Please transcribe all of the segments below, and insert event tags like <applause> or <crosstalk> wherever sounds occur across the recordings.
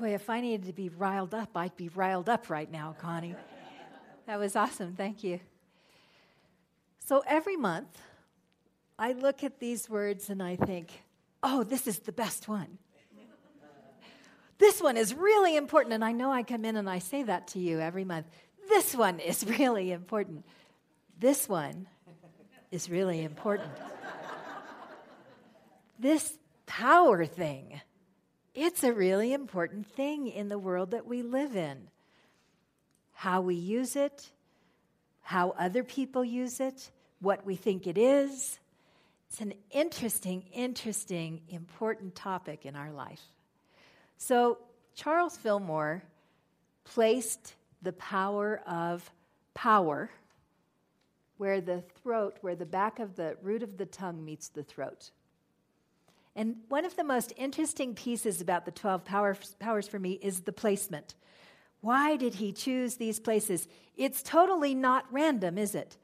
Boy, if I needed to be riled up, I'd be riled up right now, Connie. that was awesome. Thank you. So every month, I look at these words and I think, oh, this is the best one. This one is really important. And I know I come in and I say that to you every month. This one is <laughs> really important. This one is really important. this power thing, it's a really important thing in the world that we live in. How we use it, how other people use it, what we think it is. It's an interesting, interesting, important topic in our life. So, Charles Fillmore placed the power of power where the throat, where the back of the root of the tongue meets the throat. And one of the most interesting pieces about the 12 powers, for me is the placement. Why did he choose these places? It's totally not random, is it?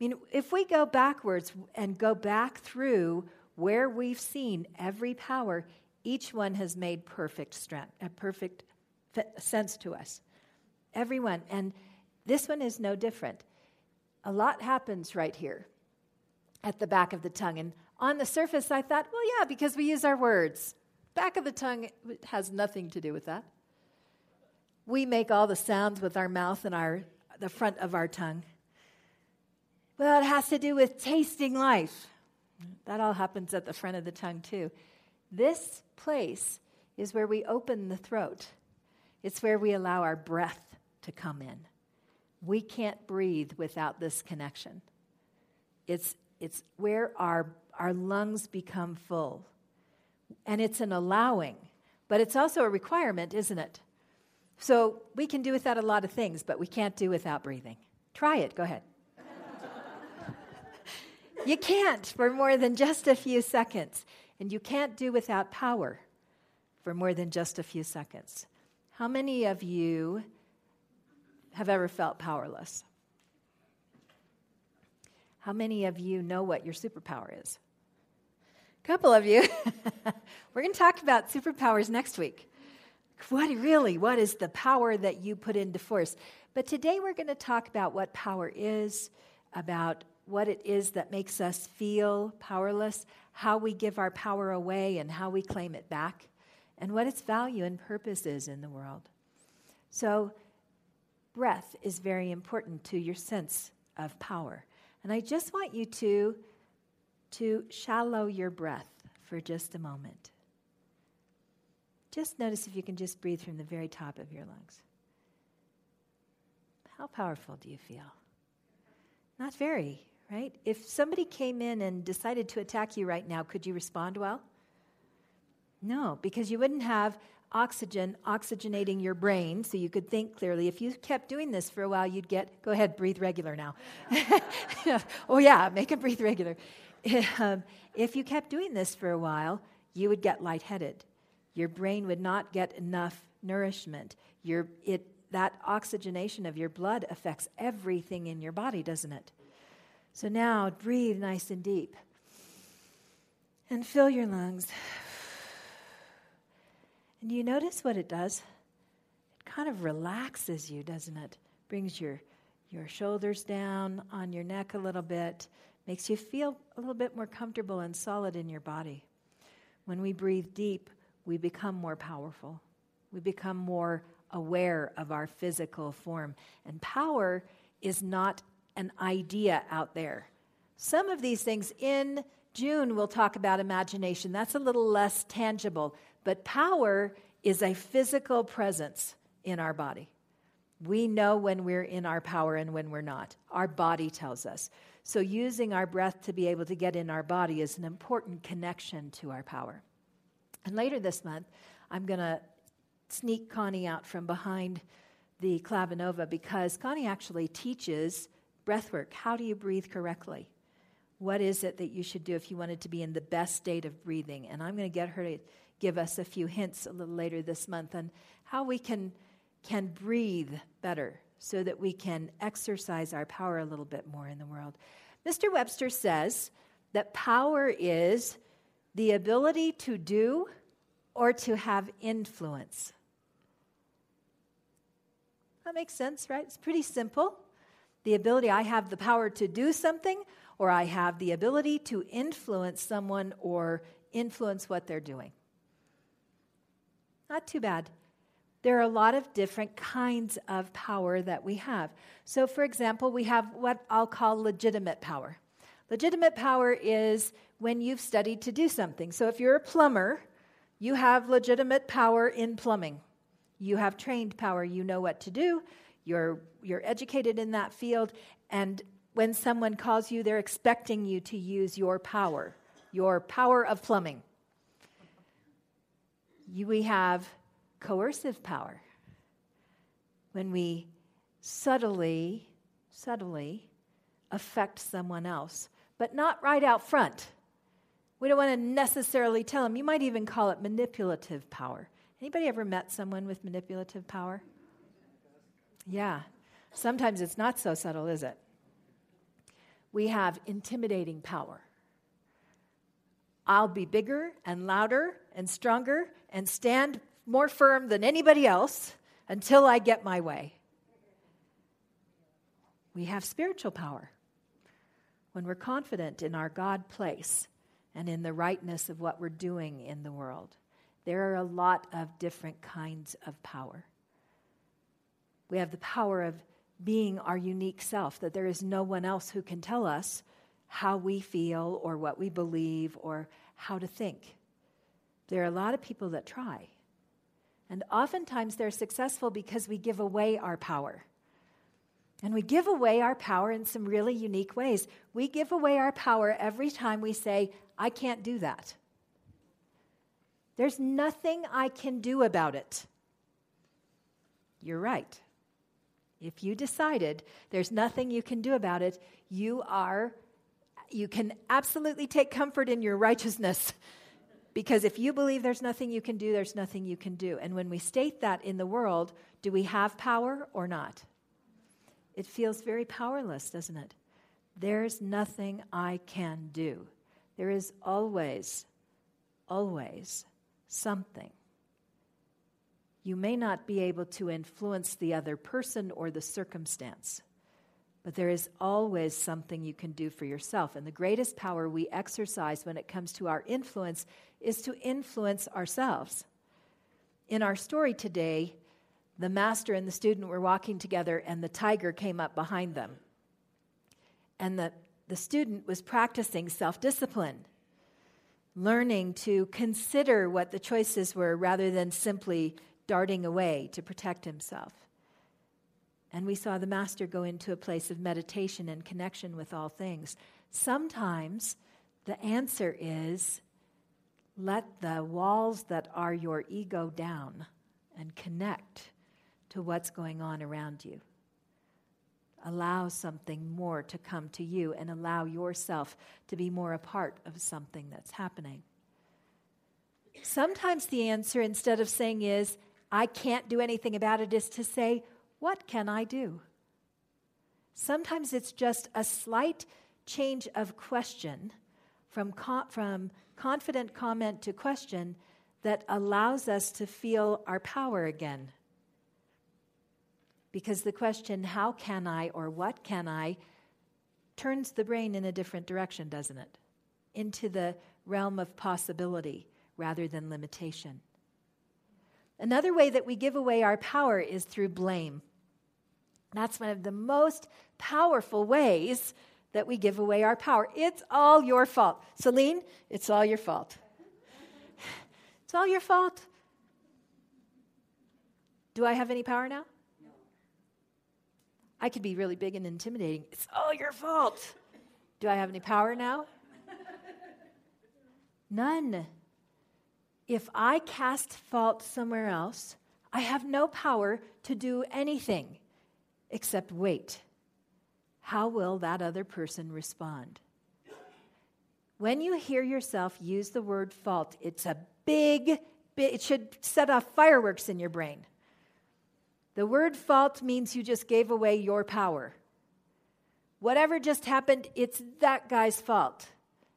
I mean, if we go backwards and go back through where we've seen every power, each one has made perfect strength, a perfect sense to us. Everyone. And this one is no different. A lot happens right here at the back of the tongue. And on the surface, I thought, well, yeah, because we use our words. Back of the tongue has nothing to do with that. We make all the sounds with our mouth and our, the front of our tongue. Well, it has to do with tasting life. That all happens at the front of the tongue, too. This place is where we open the throat, it's where we allow our breath to come in. We can't breathe without this connection. It's, it's where our, our lungs become full. And it's an allowing, but it's also a requirement, isn't it? So we can do without a lot of things, but we can't do without breathing. Try it, go ahead. you can't for more than just a few seconds. And you can't do without power for more than just a few seconds. How many of you have ever felt powerless? How many of you know what your superpower is? Couple of you. <laughs> We're going to talk about superpowers next week. What really, what is the power that you put into force? But today we're going to talk about what power is, about what it is that makes us feel powerless, how we give our power away and how we claim it back, and what its value and purpose is in the world. So, breath is very important to your sense of power. And I just want you to, to shallow your breath for just a moment. Just notice if you can just breathe from the very top of your lungs. How powerful do you feel? Not very, right? If somebody came in and decided to attack you right now, could you respond well? No, because you wouldn't have oxygen oxygenating your brain so you could think clearly. If you kept doing this for a while, you'd get, go ahead, breathe regular now. <laughs> oh, yeah, make it breathe regular. <laughs> Um, if you kept doing this for a while, you would get lightheaded. Your brain would not get enough nourishment. Your, it, that oxygenation of your blood affects everything in your body, doesn't it? So now breathe nice and deep and fill your lungs. <sighs> And you notice what it does? It kind of relaxes you, doesn't it? Brings your, your shoulders down on your neck a little bit, makes you feel a little bit more comfortable and solid in your body. When we breathe deep, we become more powerful. We become more aware of our physical form. And power is not an idea out there. Some of these things in June, we'll talk about imagination. That's a little less tangible. But power is a physical presence in our body. We know when we're in our power and when we're not. Our body tells us. So, using our breath to be able to get in our body is an important connection to our power. And later this month, I'm going to sneak Connie out from behind the Clavinova because Connie actually teaches breathwork. How do you breathe correctly? What is it that you should do if you wanted to be in the best state of breathing? And I'm going to get her to give us a few hints a little later this month on how we can, can breathe better so that we can exercise our power a little bit more in the world. Mr. Webster says that power is the ability to do or to have influence. That makes sense, right? It's pretty simple. The ability, I have the power to do something, or I have the ability to influence someone or influence what they're doing. Not too bad. There are a lot of different kinds of power that we have. So, for example, we have what I'll call legitimate power. Legitimate power is when you've studied to do something. So, if you're a plumber, you have legitimate power in plumbing. You have trained power. You know what to do. You're, you're educated in that field. And when someone calls you, they're expecting you to use your power, your power of plumbing. You, we have coercive power. When we subtly, subtly affect someone else, but not right out front. We don't want to necessarily tell them. You might even call it manipulative power. Anybody ever met someone with manipulative power? Yeah. Sometimes it's not so subtle, is it? We have intimidating power. I'll be bigger and louder and stronger and stand more firm than anybody else until I get my way. We have spiritual power when we're confident in our God place and in the rightness of what we're doing in the world. There are a lot of different kinds of power. We have the power of being our unique self, that there is no one else who can tell us how we feel or what we believe or how to think. There are a lot of people that try. And oftentimes they're successful because we give away our power. And we give away our power in some really unique ways. We give away our power every time we say, I can't do that. There's nothing I can do about it. You're right. If you decided there's nothing you can do about it, you are you can absolutely take comfort in your righteousness because if you believe there's nothing you can do, there's nothing you can do. And when we state that in the world, do we have power or not? It feels very powerless, doesn't it? There's nothing I can do. There is always, always something. You may not be able to influence the other person or the circumstance, but there is always something you can do for yourself. And the greatest power we exercise when it comes to our influence is to influence ourselves. In our story today, the master and the student were walking together, and the tiger came up behind them. And the, the student was practicing self discipline, learning to consider what the choices were rather than simply darting away to protect himself. And we saw the master go into a place of meditation and connection with all things. Sometimes the answer is let the walls that are your ego down and connect to what's going on around you. Allow something more to come to you and allow yourself to be more a part of something that's happening. Sometimes the answer, instead of saying is, I can't do anything about it, is to say, What can I do? Sometimes it's just a slight change of question from, from confident comment to question that allows us to feel our power again. Because the question, how can I or what can I, turns the brain in a different direction, doesn't it? Into the realm of possibility rather than limitation. Another way that we give away our power is through blame. That's one of the most powerful ways that we give away our power. It's all your fault. Celine, it's all your fault. <laughs> It's all your fault. Do I have any power now? No. I could be really big and intimidating. It's all your fault. Do I have any power now? <laughs> None. If I cast fault somewhere else, I have no power to do anything except wait how will that other person respond? When you hear yourself use the word fault, it's a big, big, it should set off fireworks in your brain. The word fault means you just gave away your power. Whatever just happened, it's that guy's fault.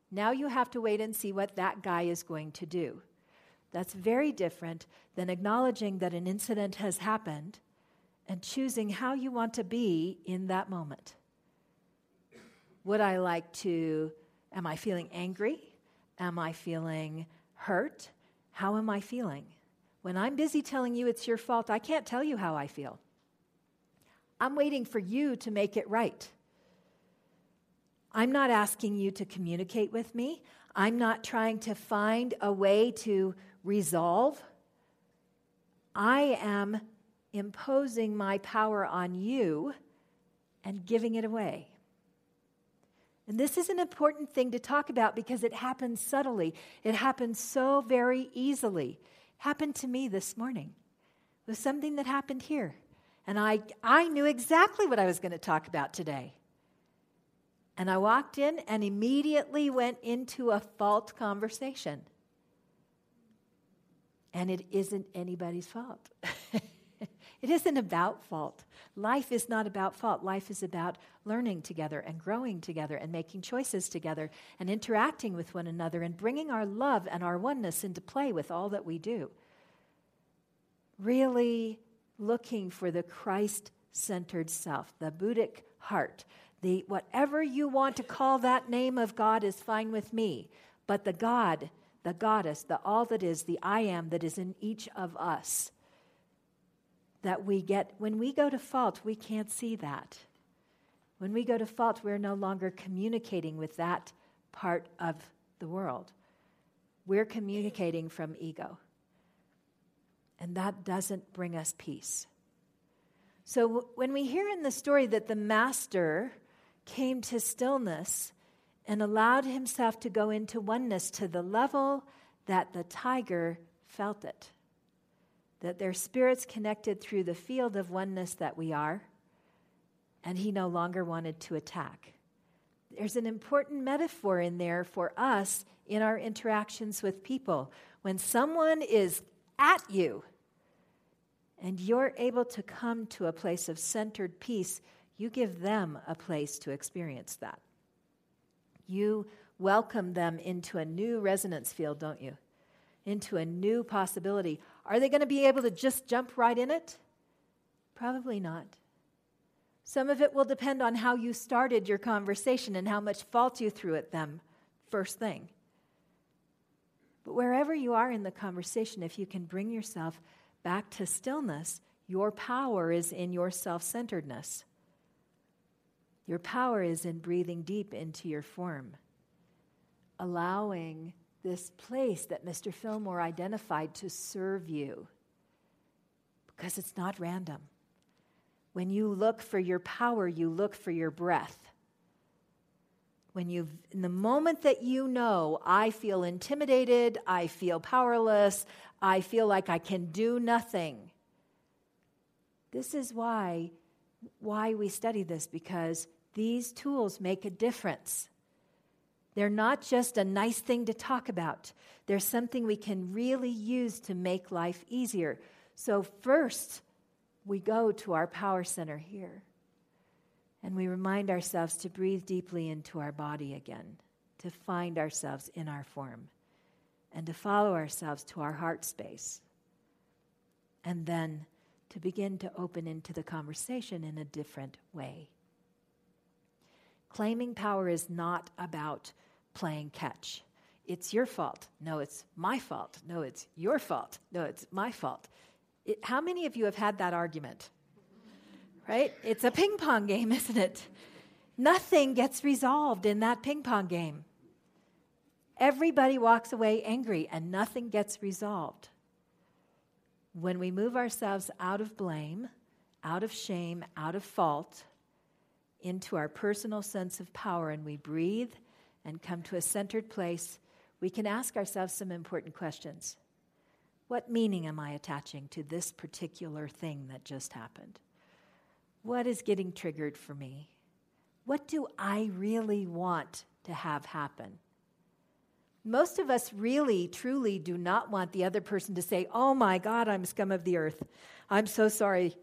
Now you have to wait and see what that guy is going to do. That's very different than acknowledging that an incident has happened and choosing how you want to be in that moment. Would I like to, am I feeling angry? Am I feeling hurt? How am I feeling? When I'm busy telling you it's your fault, I can't tell you how I feel. I'm waiting for you to make it right. I'm not asking you to communicate with me. I'm not trying to find a way to resolve. I am imposing my power on you and giving it away. And this is an important thing to talk about because it happens subtly. It happens so very easily. Happened to me this morning. It was something that happened here. And I, I knew exactly what I was going to talk about today. And I walked in and immediately went into a fault conversation. And it isn't anybody's fault. <laughs> it isn't about fault. Life is not about fault. Life is about learning together and growing together and making choices together and interacting with one another and bringing our love and our oneness into play with all that we do. Really looking for the Christ centered self, the Buddhic heart. The, whatever you want to call that name of God is fine with me, but the God the goddess, the all that is, the I am that is in each of us. That we get, when we go to fault, we can't see that. When we go to fault, we're no longer communicating with that part of the world. We're communicating from ego. And that doesn't bring us peace. So when we hear in the story that the master came to stillness, and allowed himself to go into oneness to the level that the tiger felt it. That their spirits connected through the field of oneness that we are, and he no longer wanted to attack. There's an important metaphor in there for us in our interactions with people. When someone is at you and you're able to come to a place of centered peace, you give them a place to experience that. You welcome them into a new resonance field, don't you? Into a new possibility. Are they going to be able to just jump right in it? Probably not. Some of it will depend on how you started your conversation and how much fault you threw at them first thing. But wherever you are in the conversation, if you can bring yourself back to stillness, your power is in your self centeredness. Your power is in breathing deep into your form, allowing this place that Mr. Fillmore identified to serve you because it's not random. When you look for your power, you look for your breath. When you, in the moment that you know, I feel intimidated, I feel powerless, I feel like I can do nothing. This is why, why we study this because these tools make a difference. They're not just a nice thing to talk about, they're something we can really use to make life easier. So, first, we go to our power center here and we remind ourselves to breathe deeply into our body again, to find ourselves in our form, and to follow ourselves to our heart space. And then to begin to open into the conversation in a different way. Claiming power is not about playing catch. It's your fault. No, it's my fault. No, it's your fault. No, it's my fault. It, how many of you have had that argument? Right? It's a ping pong game, <laughs> isn't it? Nothing gets resolved in that ping pong game. Everybody walks away angry and nothing gets resolved. When we move ourselves out of blame, out of shame, out of fault, into our personal sense of power and we breathe and come to a centered place, we can ask ourselves some important questions. What meaning am I attaching to this particular thing that just happened? What is getting triggered for me? What do I really want to have happen? Most of us really, truly do not want the other person to say, Oh my God, I'm scum of the earth. I'm so sorry.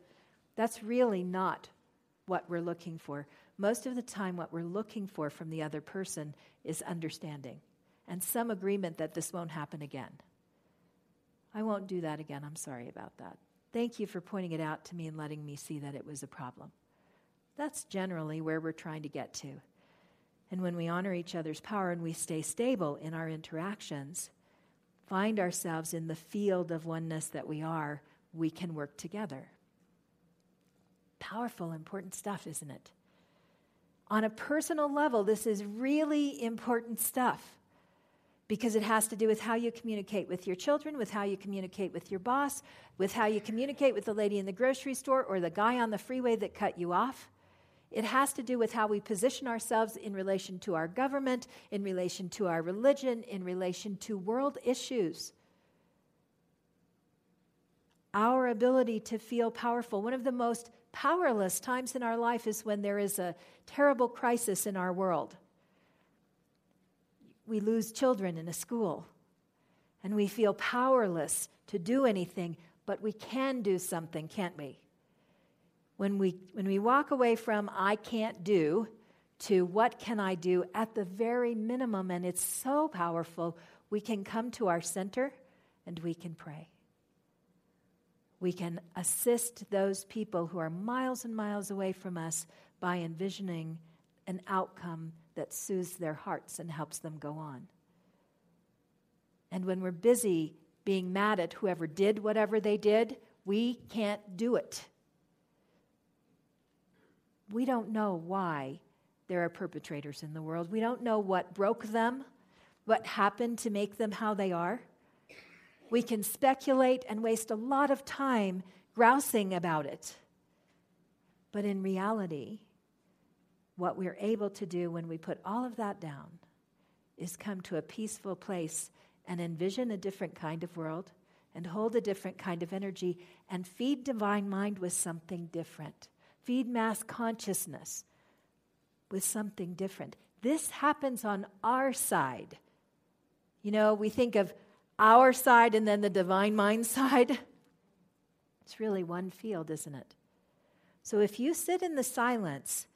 That's really not what we're looking for. Most of the time, what we're looking for from the other person is understanding and some agreement that this won't happen again. I won't do that again. I'm sorry about that. Thank you for pointing it out to me and letting me see that it was a problem. That's generally where we're trying to get to. And when we honor each other's power and we stay stable in our interactions, find ourselves in the field of oneness that we are, we can work together. Powerful, important stuff, isn't it? On a personal level, this is really important stuff because it has to do with how you communicate with your children, with how you communicate with your boss, with how you communicate with the lady in the grocery store or the guy on the freeway that cut you off. It has to do with how we position ourselves in relation to our government, in relation to our religion, in relation to world issues. Our ability to feel powerful. One of the most powerless times in our life is when there is a terrible crisis in our world we lose children in a school and we feel powerless to do anything, but we can do something, can't we? When we, when we walk away from I can't do to what can I do at the very minimum, and it's so powerful, we can come to our center and we can pray. We can assist those people who are miles and miles away from us by envisioning an outcome that soothes their hearts and helps them go on. And when we're busy being mad at whoever did whatever they did, we can't do it. We don't know why there are perpetrators in the world. We don't know what broke them, what happened to make them how they are. We can speculate and waste a lot of time grousing about it. But in reality, what we're able to do when we put all of that down is come to a peaceful place and envision a different kind of world and hold a different kind of energy and feed divine mind with something different. Feed mass consciousness with something different. This happens on our side. You know, we think of our side and then the divine mind <laughs> side. It's really one field, isn't it? So if you sit in the silence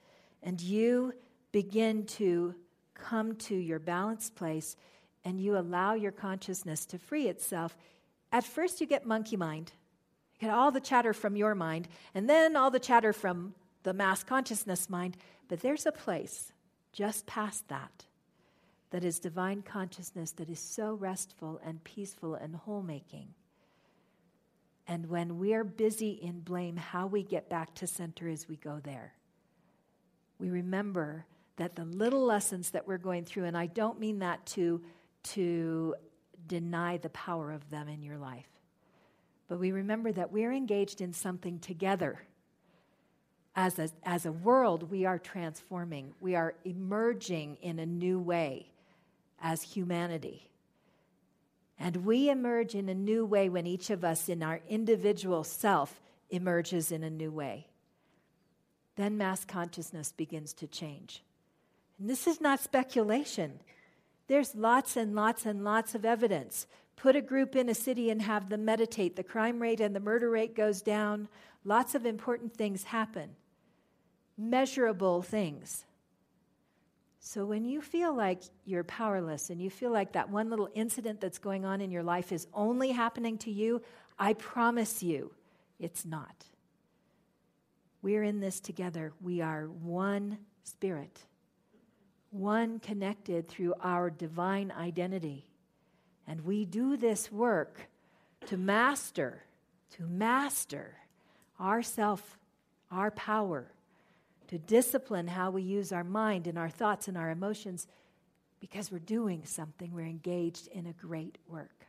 and you begin to come to your balanced place and you allow your consciousness to free itself, at first you get monkey mind. You get all the chatter from your mind, and then all the chatter from the mass consciousness mind. But there's a place just past that that is divine consciousness that is so restful and peaceful and whole making. And when we're busy in blame, how we get back to center is we go there we remember that the little lessons that we're going through, and I don't mean that to, to deny the power of them in your life, but we remember that we're engaged in something together. As a, as a world, we are transforming, we are emerging in a new way as humanity. And we emerge in a new way when each of us, in our individual self, emerges in a new way then mass consciousness begins to change. And this is not speculation. There's lots and lots and lots of evidence. Put a group in a city and have them meditate. The crime rate and the murder rate goes down. Lots of important things happen. Measurable things. So when you feel like you're powerless and you feel like that one little incident that's going on in your life is only happening to you, I promise you it's not. We're in this together. We are one spirit, one connected through our divine identity. And we do this work to master, to master ourself, our power, to discipline how we use our mind and our thoughts and our emotions because we're doing something, we're engaged in a great work.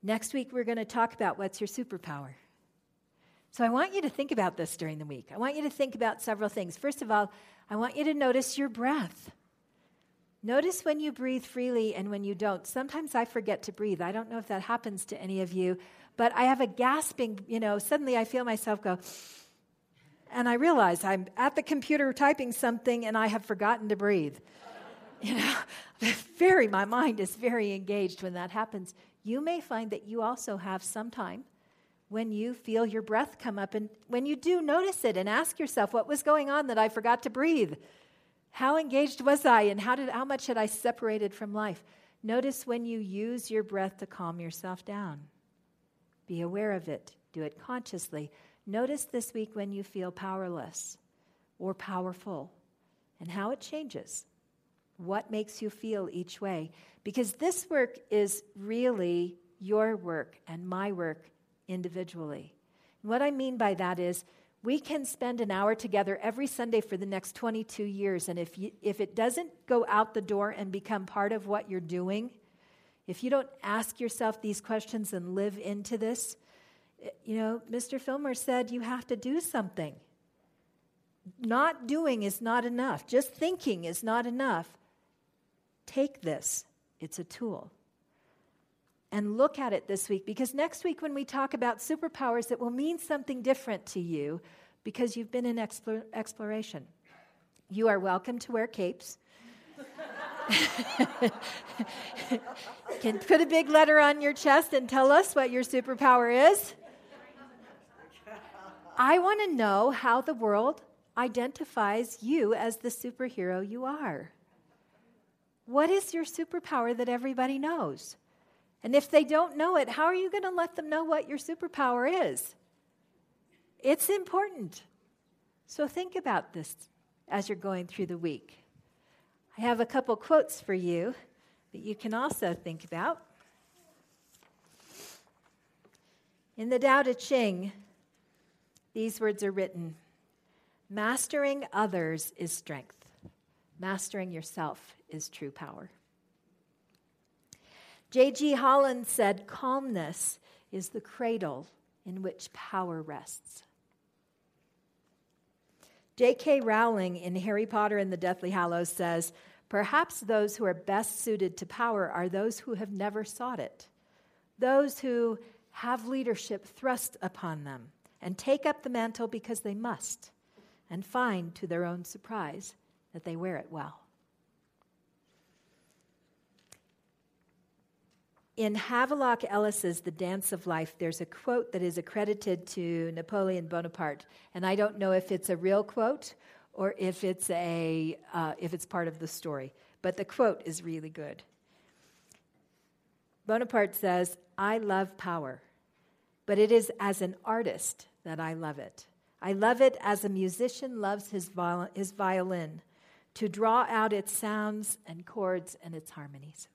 Next week, we're going to talk about what's your superpower. So I want you to think about this during the week. I want you to think about several things. First of all, I want you to notice your breath. Notice when you breathe freely and when you don't. Sometimes I forget to breathe. I don't know if that happens to any of you, but I have a gasping, you know, suddenly I feel myself go, and I realize I'm at the computer typing something and I have forgotten to breathe. <laughs> You know, very, my mind is very engaged when that happens. You may find that you also have some time when you feel your breath come up. And when you do, notice it and ask yourself, what was going on that I forgot to breathe? How engaged was I and how, did, how much had I separated from life? Notice when you use your breath to calm yourself down. Be aware of it. Do it consciously. Notice this week when you feel powerless or powerful and how it changes. What makes you feel each way? Because this work is really your work and my work individually. And what I mean by that is we can spend an hour together every Sunday for the next 22 years. And if, you, if it doesn't go out the door and become part of what you're doing, if you don't ask yourself these questions and live into this, you know, Mr. Fillmore said you have to do something. Not doing is not enough, just thinking is not enough. Take this, it's a tool. And look at it this week because next week, when we talk about superpowers, it will mean something different to you because you've been in exploration. You are welcome to wear capes. <laughs> Can put a big letter on your chest and tell us what your superpower is. I want to know how the world identifies you as the superhero you are. What is your superpower that everybody knows? And if they don't know it, how are you going to let them know what your superpower is? It's important. So think about this as you're going through the week. I have a couple quotes for you that you can also think about. In the Tao Te Ching, these words are written Mastering others is strength, mastering yourself is true power. J.G. Holland said, Calmness is the cradle in which power rests. J.K. Rowling in Harry Potter and the Deathly Hallows says, Perhaps those who are best suited to power are those who have never sought it, those who have leadership thrust upon them and take up the mantle because they must, and find to their own surprise that they wear it well. In Havelock Ellis's The Dance of Life, there's a quote that is accredited to Napoleon Bonaparte, and I don't know if it's a real quote or if it's a uh, if it's part of the story, but the quote is really good. Bonaparte says, "I love power, but it is as an artist that I love it. I love it as a musician loves his, viol- his violin, to draw out its sounds and chords and its harmonies."